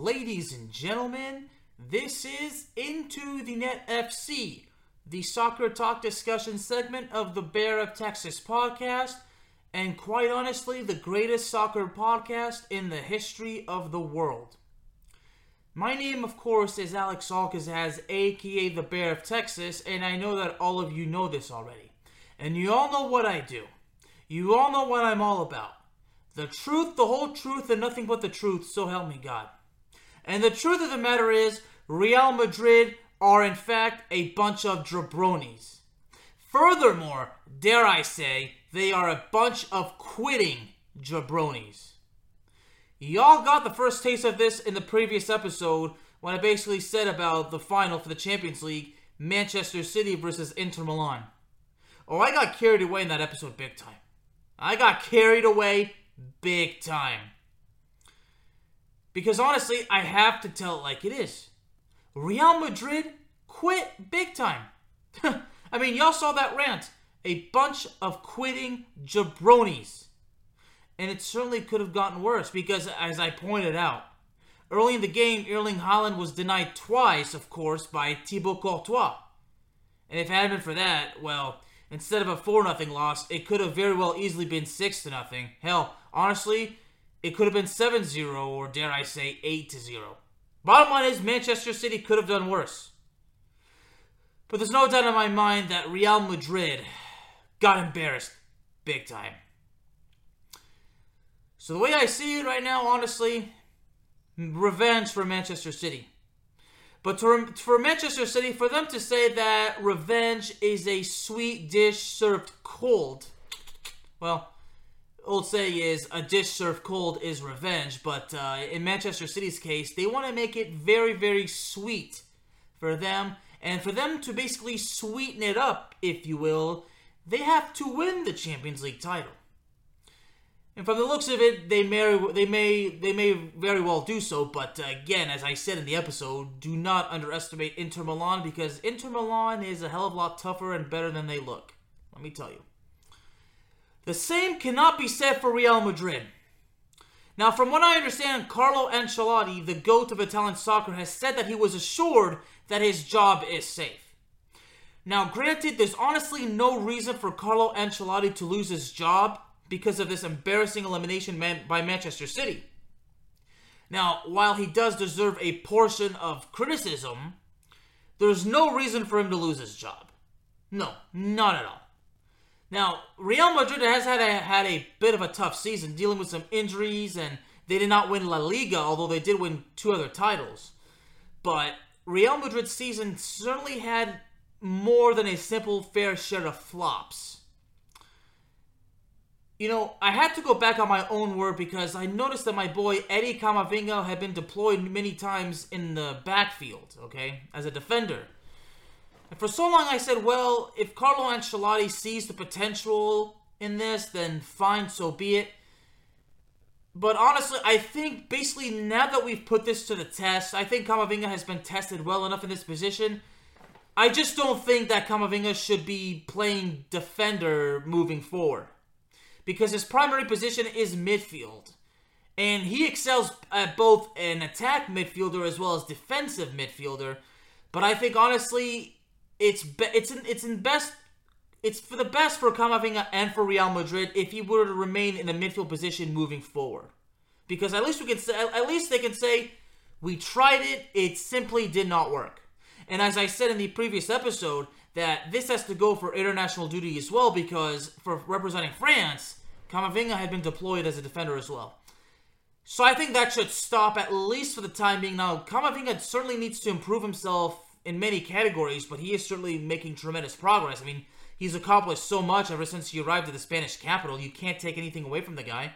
Ladies and gentlemen, this is Into the Net FC, the soccer talk discussion segment of the Bear of Texas podcast, and quite honestly, the greatest soccer podcast in the history of the world. My name, of course, is Alex Alcazaz, aka the Bear of Texas, and I know that all of you know this already. And you all know what I do. You all know what I'm all about. The truth, the whole truth, and nothing but the truth, so help me God. And the truth of the matter is, Real Madrid are in fact a bunch of jabronis. Furthermore, dare I say, they are a bunch of quitting jabronis. Y'all got the first taste of this in the previous episode when I basically said about the final for the Champions League Manchester City versus Inter Milan. Oh, I got carried away in that episode big time. I got carried away big time. Because honestly, I have to tell it like it is. Real Madrid quit big time. I mean, y'all saw that rant. A bunch of quitting jabronis. And it certainly could have gotten worse because, as I pointed out, early in the game, Erling Haaland was denied twice, of course, by Thibaut Courtois. And if it hadn't been for that, well, instead of a 4 0 loss, it could have very well easily been 6 0. Hell, honestly, it could have been 7 0, or dare I say 8 0. Bottom line is, Manchester City could have done worse. But there's no doubt in my mind that Real Madrid got embarrassed big time. So the way I see it right now, honestly, revenge for Manchester City. But to, for Manchester City, for them to say that revenge is a sweet dish served cold, well, old saying is a dish served cold is revenge. But uh, in Manchester City's case, they want to make it very, very sweet for them. And for them to basically sweeten it up, if you will, they have to win the Champions League title. And from the looks of it, they may they may they may very well do so. But again, as I said in the episode, do not underestimate Inter Milan because Inter Milan is a hell of a lot tougher and better than they look. Let me tell you. The same cannot be said for Real Madrid. Now, from what I understand, Carlo Ancelotti, the GOAT of Italian soccer, has said that he was assured that his job is safe. Now, granted, there's honestly no reason for Carlo Ancelotti to lose his job because of this embarrassing elimination by Manchester City. Now, while he does deserve a portion of criticism, there's no reason for him to lose his job. No, not at all. Now, Real Madrid has had a, had a bit of a tough season, dealing with some injuries, and they did not win La Liga, although they did win two other titles. But Real Madrid's season certainly had more than a simple fair share of flops. You know, I had to go back on my own word because I noticed that my boy Eddie Camavinga had been deployed many times in the backfield, okay, as a defender. And for so long I said, well, if Carlo Ancelotti sees the potential in this, then fine, so be it. But honestly, I think basically now that we've put this to the test, I think Camavinga has been tested well enough in this position. I just don't think that Camavinga should be playing defender moving forward because his primary position is midfield. And he excels at both an attack midfielder as well as defensive midfielder. But I think honestly, it's be- it's in, it's in best it's for the best for Camavinga and for Real Madrid if he were to remain in the midfield position moving forward. Because at least we can say at least they can say we tried it, it simply did not work. And as I said in the previous episode, that this has to go for international duty as well because for representing France, Camavinga had been deployed as a defender as well. So I think that should stop at least for the time being. Now, Camavinga certainly needs to improve himself in many categories, but he is certainly making tremendous progress. I mean, he's accomplished so much ever since he arrived at the Spanish capital. You can't take anything away from the guy.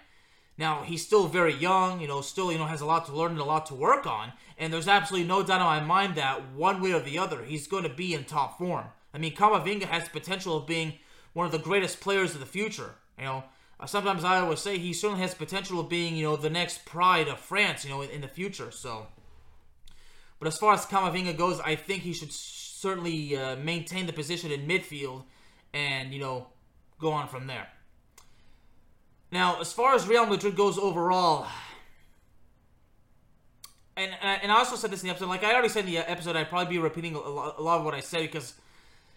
Now he's still very young, you know, still you know has a lot to learn and a lot to work on, and there's absolutely no doubt in my mind that one way or the other he's going to be in top form. I mean, Camavinga has the potential of being one of the greatest players of the future. You know, uh, sometimes I always say he certainly has the potential of being you know the next pride of France, you know, in the future. So, but as far as Camavinga goes, I think he should certainly uh, maintain the position in midfield, and you know, go on from there. Now, as far as Real Madrid goes overall, and and I also said this in the episode, like I already said in the episode, I'd probably be repeating a lot, a lot of what I said because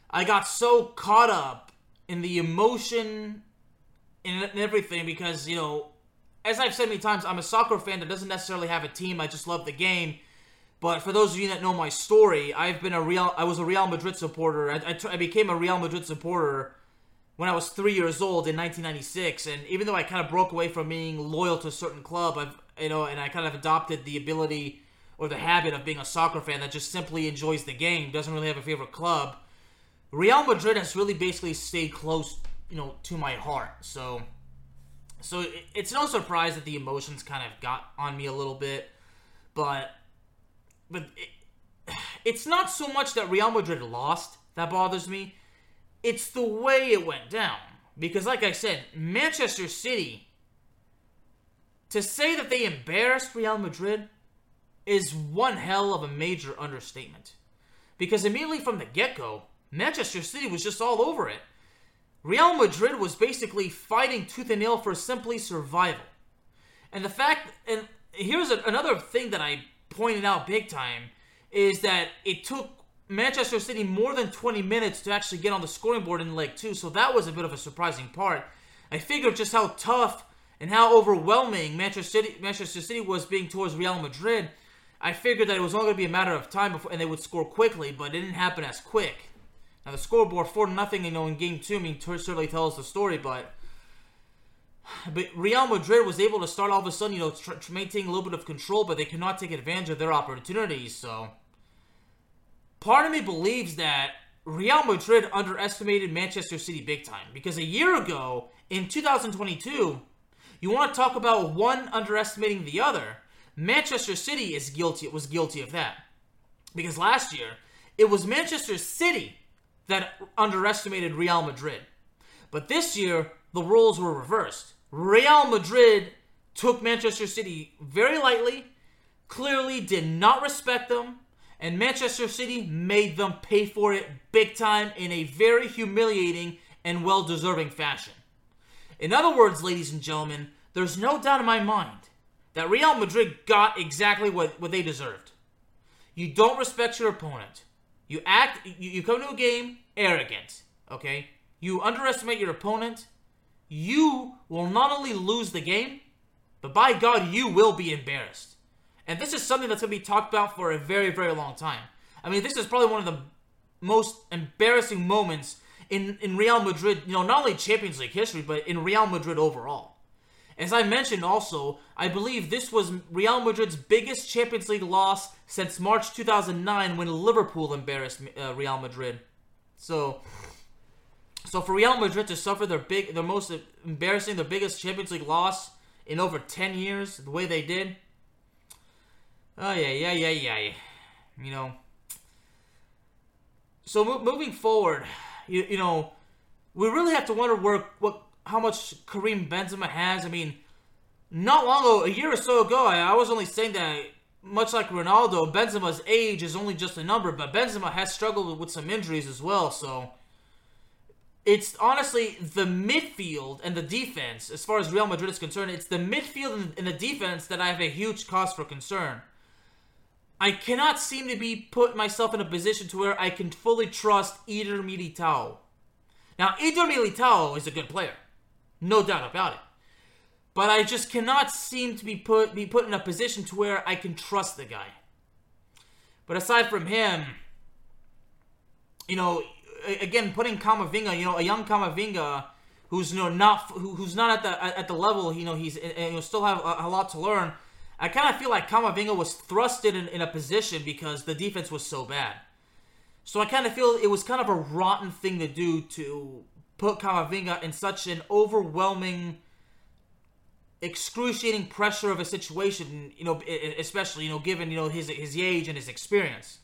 I got so caught up in the emotion and everything because you know, as I've said many times, I'm a soccer fan that doesn't necessarily have a team. I just love the game. But for those of you that know my story, I've been a Real. I was a Real Madrid supporter. I, I, t- I became a Real Madrid supporter when I was three years old in 1996, and even though I kind of broke away from being loyal to a certain club, I've you know, and I kind of adopted the ability or the habit of being a soccer fan that just simply enjoys the game, doesn't really have a favorite club. Real Madrid has really basically stayed close, you know, to my heart. So, so it's no surprise that the emotions kind of got on me a little bit, but, but it, it's not so much that Real Madrid lost that bothers me it's the way it went down. Because, like I said, Manchester City, to say that they embarrassed Real Madrid is one hell of a major understatement. Because immediately from the get go, Manchester City was just all over it. Real Madrid was basically fighting tooth and nail for simply survival. And the fact, and here's a, another thing that I pointed out big time, is that it took Manchester City more than 20 minutes to actually get on the scoring board in leg two, so that was a bit of a surprising part. I figured just how tough and how overwhelming Manchester City, Manchester City was being towards Real Madrid. I figured that it was only going to be a matter of time before, and they would score quickly, but it didn't happen as quick. Now the scoreboard four nothing, you know, in game two, I mean, certainly tells the story, but but Real Madrid was able to start all of a sudden, you know, tr- maintaining a little bit of control, but they could not take advantage of their opportunities. So part of me believes that Real Madrid underestimated Manchester City big time because a year ago in 2022, you want to talk about one underestimating the other. Manchester City is guilty it was guilty of that. Because last year, it was Manchester City that underestimated Real Madrid. But this year, the roles were reversed. Real Madrid took Manchester City very lightly, clearly did not respect them, and Manchester City made them pay for it big time in a very humiliating and well deserving fashion. In other words, ladies and gentlemen, there's no doubt in my mind that Real Madrid got exactly what, what they deserved. You don't respect your opponent. You act, you, you come to a game arrogant, okay? You underestimate your opponent. You will not only lose the game, but by God, you will be embarrassed. And this is something that's going to be talked about for a very, very long time. I mean, this is probably one of the most embarrassing moments in, in Real Madrid, you know, not only Champions League history, but in Real Madrid overall. As I mentioned also, I believe this was Real Madrid's biggest Champions League loss since March 2009 when Liverpool embarrassed uh, Real Madrid. So, so for Real Madrid to suffer their big, their most embarrassing, their biggest Champions League loss in over 10 years, the way they did, Oh yeah, yeah, yeah, yeah. You know. So mo- moving forward, you, you know, we really have to wonder where what how much Karim Benzema has. I mean, not long ago, a year or so ago, I, I was only saying that much like Ronaldo, Benzema's age is only just a number, but Benzema has struggled with some injuries as well. So it's honestly the midfield and the defense, as far as Real Madrid is concerned, it's the midfield and the defense that I have a huge cause for concern. I cannot seem to be put myself in a position to where I can fully trust Eder Militao. Now, Eder Militao is a good player, no doubt about it. But I just cannot seem to be put be put in a position to where I can trust the guy. But aside from him, you know, again putting Camavinga, you know, a young Camavinga who's you know not who, who's not at the at the level, you know, he's you know still have a, a lot to learn I kind of feel like Camavinga was thrusted in, in a position because the defense was so bad. So I kind of feel it was kind of a rotten thing to do to put Camavinga in such an overwhelming excruciating pressure of a situation, you know, especially, you know, given, you know, his his age and his experience.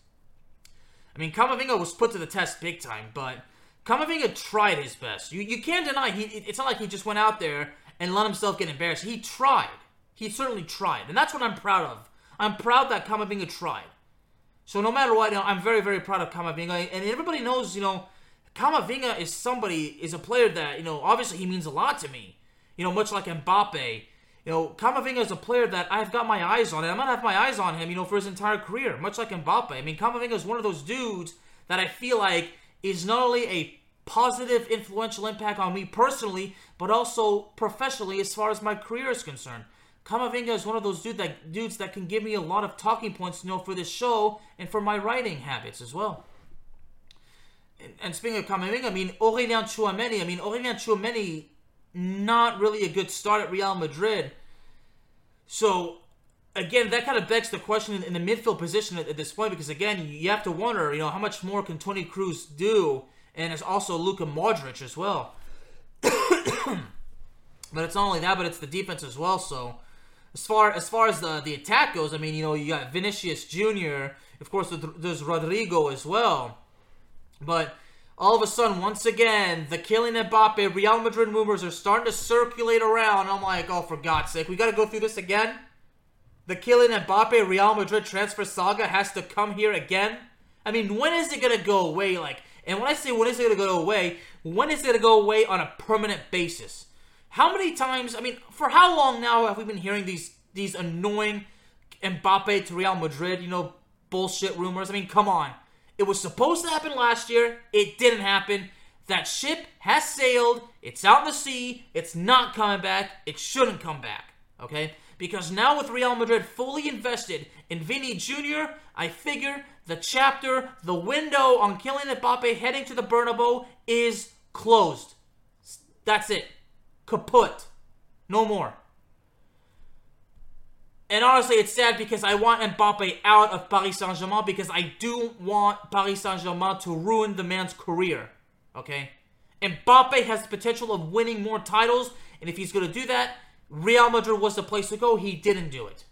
I mean, Camavinga was put to the test big time, but Camavinga tried his best. You you can't deny he it's not like he just went out there and let himself get embarrassed. He tried. He certainly tried. And that's what I'm proud of. I'm proud that Camavinga tried. So no matter what, I'm very, very proud of Camavinga. And everybody knows, you know, Camavinga is somebody, is a player that, you know, obviously he means a lot to me. You know, much like Mbappe. You know, Camavinga is a player that I've got my eyes on, and I'm gonna have my eyes on him, you know, for his entire career, much like Mbappe. I mean, Camavinga is one of those dudes that I feel like is not only a positive, influential impact on me personally, but also professionally as far as my career is concerned. Camavinga is one of those dude that, dudes that can give me a lot of talking points, you know, for this show and for my writing habits as well. And, and speaking of Camavinga, I mean, Aurelien Tchouameni, I mean, Aurelien Tchouameni, not really a good start at Real Madrid. So, again, that kind of begs the question in, the midfield position at, at, this point because, again, you have to wonder, you know, how much more can Toni Kroos do? And it's also Luka Modric as well. but it's not only that, but it's the defense as well. So, as far as far as the the attack goes, I mean, you know, you got Vinicius Jr. Of course, there's Rodrygo as well. But all of a sudden, once again, the Kylian Mbappe Real Madrid rumors are starting to circulate around. I'm like, oh, for God's sake, we got to go through this again. The Kylian Mbappe Real Madrid transfer saga has to come here again. I mean, when is it gonna go away? Like, and when I say when is it gonna go away, when is it gonna go away on a permanent basis? How many times? I mean, for how long now have we been hearing these these annoying Mbappe to Real Madrid, you know, bullshit rumors? I mean, come on. It was supposed to happen last year. It didn't happen. That ship has sailed. It's out in the sea. It's not coming back. It shouldn't come back. Okay? Because now with Real Madrid fully invested in Vini Jr., I figure the chapter, the window on Kylian Mbappe heading to the Bernabeu is closed. That's it kaput. No more. And honestly, it's sad because I want Mbappe out of Paris Saint Germain because I do want Paris Saint Germain to ruin the man's career. Okay? Mbappe has the potential of winning more titles, and if he's going to do that, Real Madrid was the place to go. He didn't do it.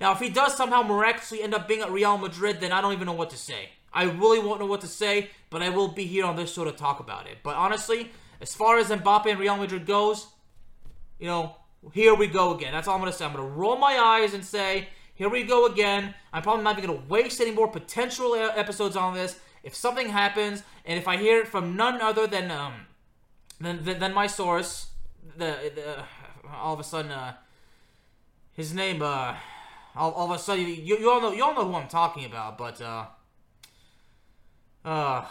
Now, if he does somehow miraculously end up being at Real Madrid, then I don't even know what to say. I really won't know what to say, but I will be here on this show to talk about it. But honestly, as far as Mbappe and Real Madrid goes, you know, here we go again. That's all I'm going to say. I'm going to roll my eyes and say, here we go again. I'm probably not even going to waste any more potential episodes on this. If something happens, and if I hear it from none other than um, than, than, than my source, the, the all of a sudden, uh, his name, uh, all, all of a sudden, you, you all know you all know who I'm talking about, but uh, uh,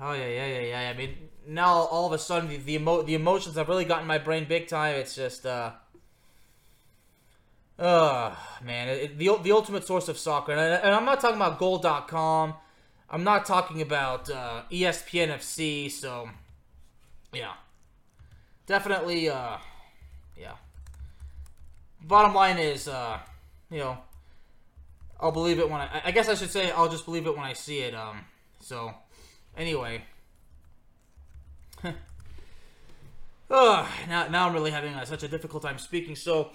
oh yeah, yeah, yeah, yeah. I mean, now all of a sudden the the, emo- the emotions have really gotten my brain big time. It's just uh uh man, it, the the ultimate source of soccer. And, I, I'm not talking about goal.com. I'm not talking about uh, ESPN FC, so yeah. Definitely uh yeah. Bottom line is uh you know I'll believe it when I I guess I should say I'll just believe it when I see it. Um so anyway, Ugh, now, now I'm really having uh, such a difficult time speaking. So,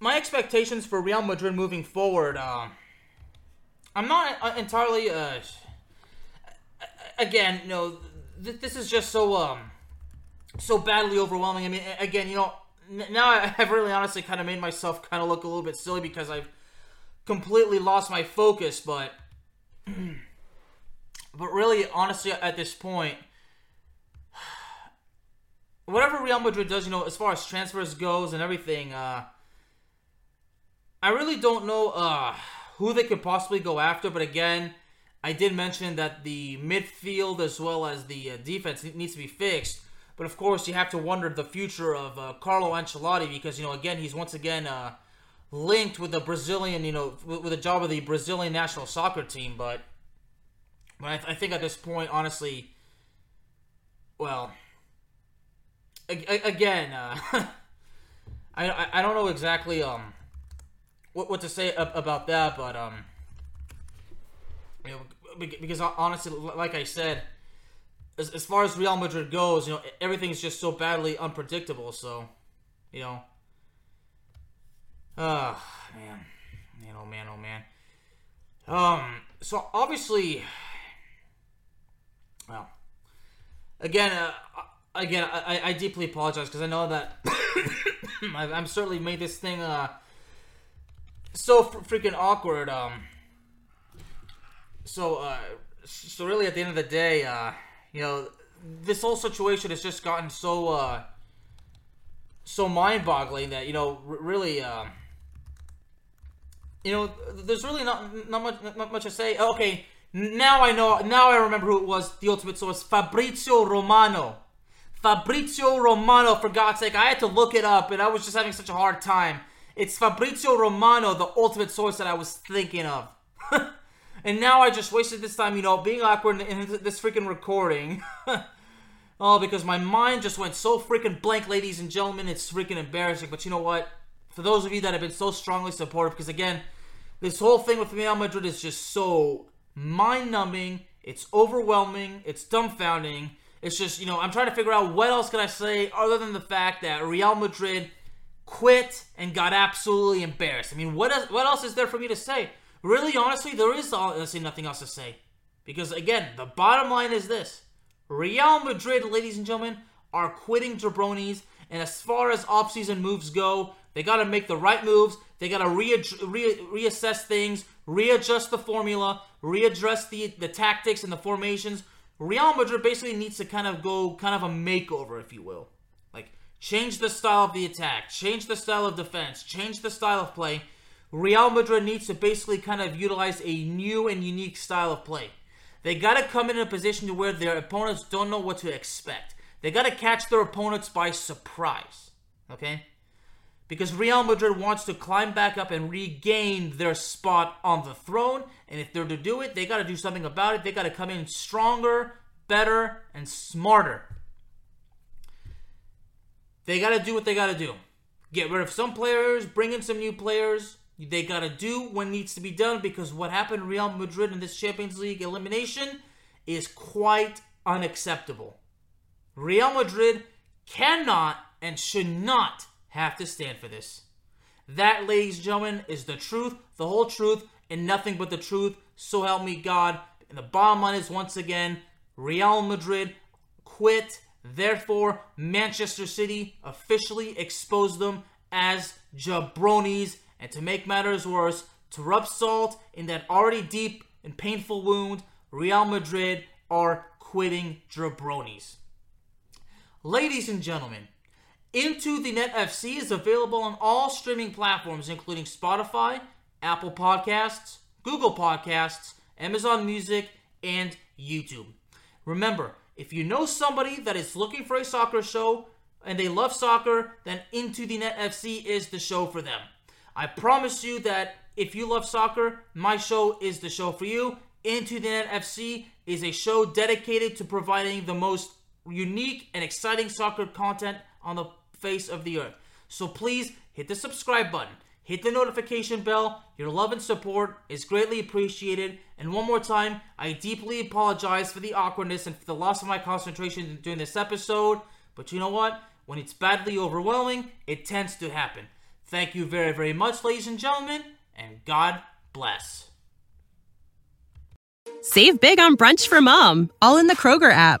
my expectations for Real Madrid moving forward, uh, I'm not uh, entirely. Uh, again, you know, th- this is just so um, so badly overwhelming. I mean, again, you know, now I've really honestly kind of made myself kind of look a little bit silly because I've completely lost my focus. But, but really, honestly, at this point whatever Real Madrid does, you know, as far as transfers goes and everything, uh, I really don't know uh, who they could possibly go after. But again, I did mention that the midfield as well as the uh, defense needs to be fixed. But of course, you have to wonder the future of uh, Carlo Ancelotti because you know, again, he's once again uh, linked with the Brazilian, you know, with, with the job of the Brazilian national soccer team. But, but I, th- I think at this point, honestly, well again, uh, I, I don't know exactly um what what to say about that, but um, you know, because honestly, like I said, as, as far as Real Madrid goes, you know, everything's just so badly unpredictable. So, You know. Oh man, man, oh man, oh man. Um. So obviously, well, again, uh, again, I, I deeply apologize because I know that I've, I'm certainly made this thing uh so freaking awkward. Um. So uh, so really, at the end of the day, uh, you know, this whole situation has just gotten so uh so mind-boggling that you know r- really um you know there's really not not much not much to say okay now i know now i remember who it was the ultimate source fabrizio romano fabrizio romano for god's sake i had to look it up and i was just having such a hard time it's fabrizio romano the ultimate source that i was thinking of and now i just wasted this time you know being awkward in this freaking recording Oh, because my mind just went so freaking blank, ladies and gentlemen. It's freaking embarrassing. But you know what? For those of you that have been so strongly supportive, because again, this whole thing with Real Madrid is just so mind numbing. It's overwhelming. It's dumbfounding. It's just, you know, I'm trying to figure out what else can I say other than the fact that Real Madrid quit and got absolutely embarrassed. I mean, what else, what else is there for me to say? Really, honestly, there is honestly nothing else to say. Because again, the bottom line is this. Real Madrid, ladies and gentlemen, are quitting jabronis. And as far as offseason moves go, they got to make the right moves. They got to re- re- reassess things, readjust the formula, readdress the, the tactics and the formations. Real Madrid basically needs to kind of go kind of a makeover, if you will. Change the style of the attack, change the style of defense, change the style of play. Real Madrid needs to basically kind of utilize a new and unique style of play. They got to come in a position to where their opponents don't know what to expect. They got to catch their opponents by surprise. Okay? Because Real Madrid wants to climb back up and regain their spot on the throne. And if they're to do it, they got to do something about it. They got to come in stronger, better, and smarter. They got to do what they got to do. Get rid of some players, bring in some new players, they got to do what needs to be done because what happened in Real Madrid in this Champions League elimination is quite unacceptable. Real Madrid cannot and should not have to stand for this. That, ladies and gentlemen, is the truth, the whole truth, and nothing but the truth. So help me God. And the bottom line is once again Real Madrid quit. Therefore, Manchester City officially exposed them as jabronis and to make matters worse, to rub salt in that already deep and painful wound, Real Madrid are quitting jabronis. Ladies and gentlemen, Into the Net FC is available on all streaming platforms, including Spotify, Apple Podcasts, Google Podcasts, Amazon Music, and YouTube. Remember, if you know somebody that is looking for a soccer show and they love soccer, then Into the Net FC is the show for them. I promise you that if you love soccer, my show is the show for you. Into the Net FC is a show dedicated to providing the most unique and exciting soccer content on the face of the earth. So please hit the subscribe button, hit the notification bell. Your love and support is greatly appreciated. And one more time, I deeply apologize for the awkwardness and for the loss of my concentration during this episode. But you know what? When it's badly overwhelming, it tends to happen. Thank you very, very much, ladies and gentlemen, and God bless. Save big on brunch for mom, all in the Kroger app.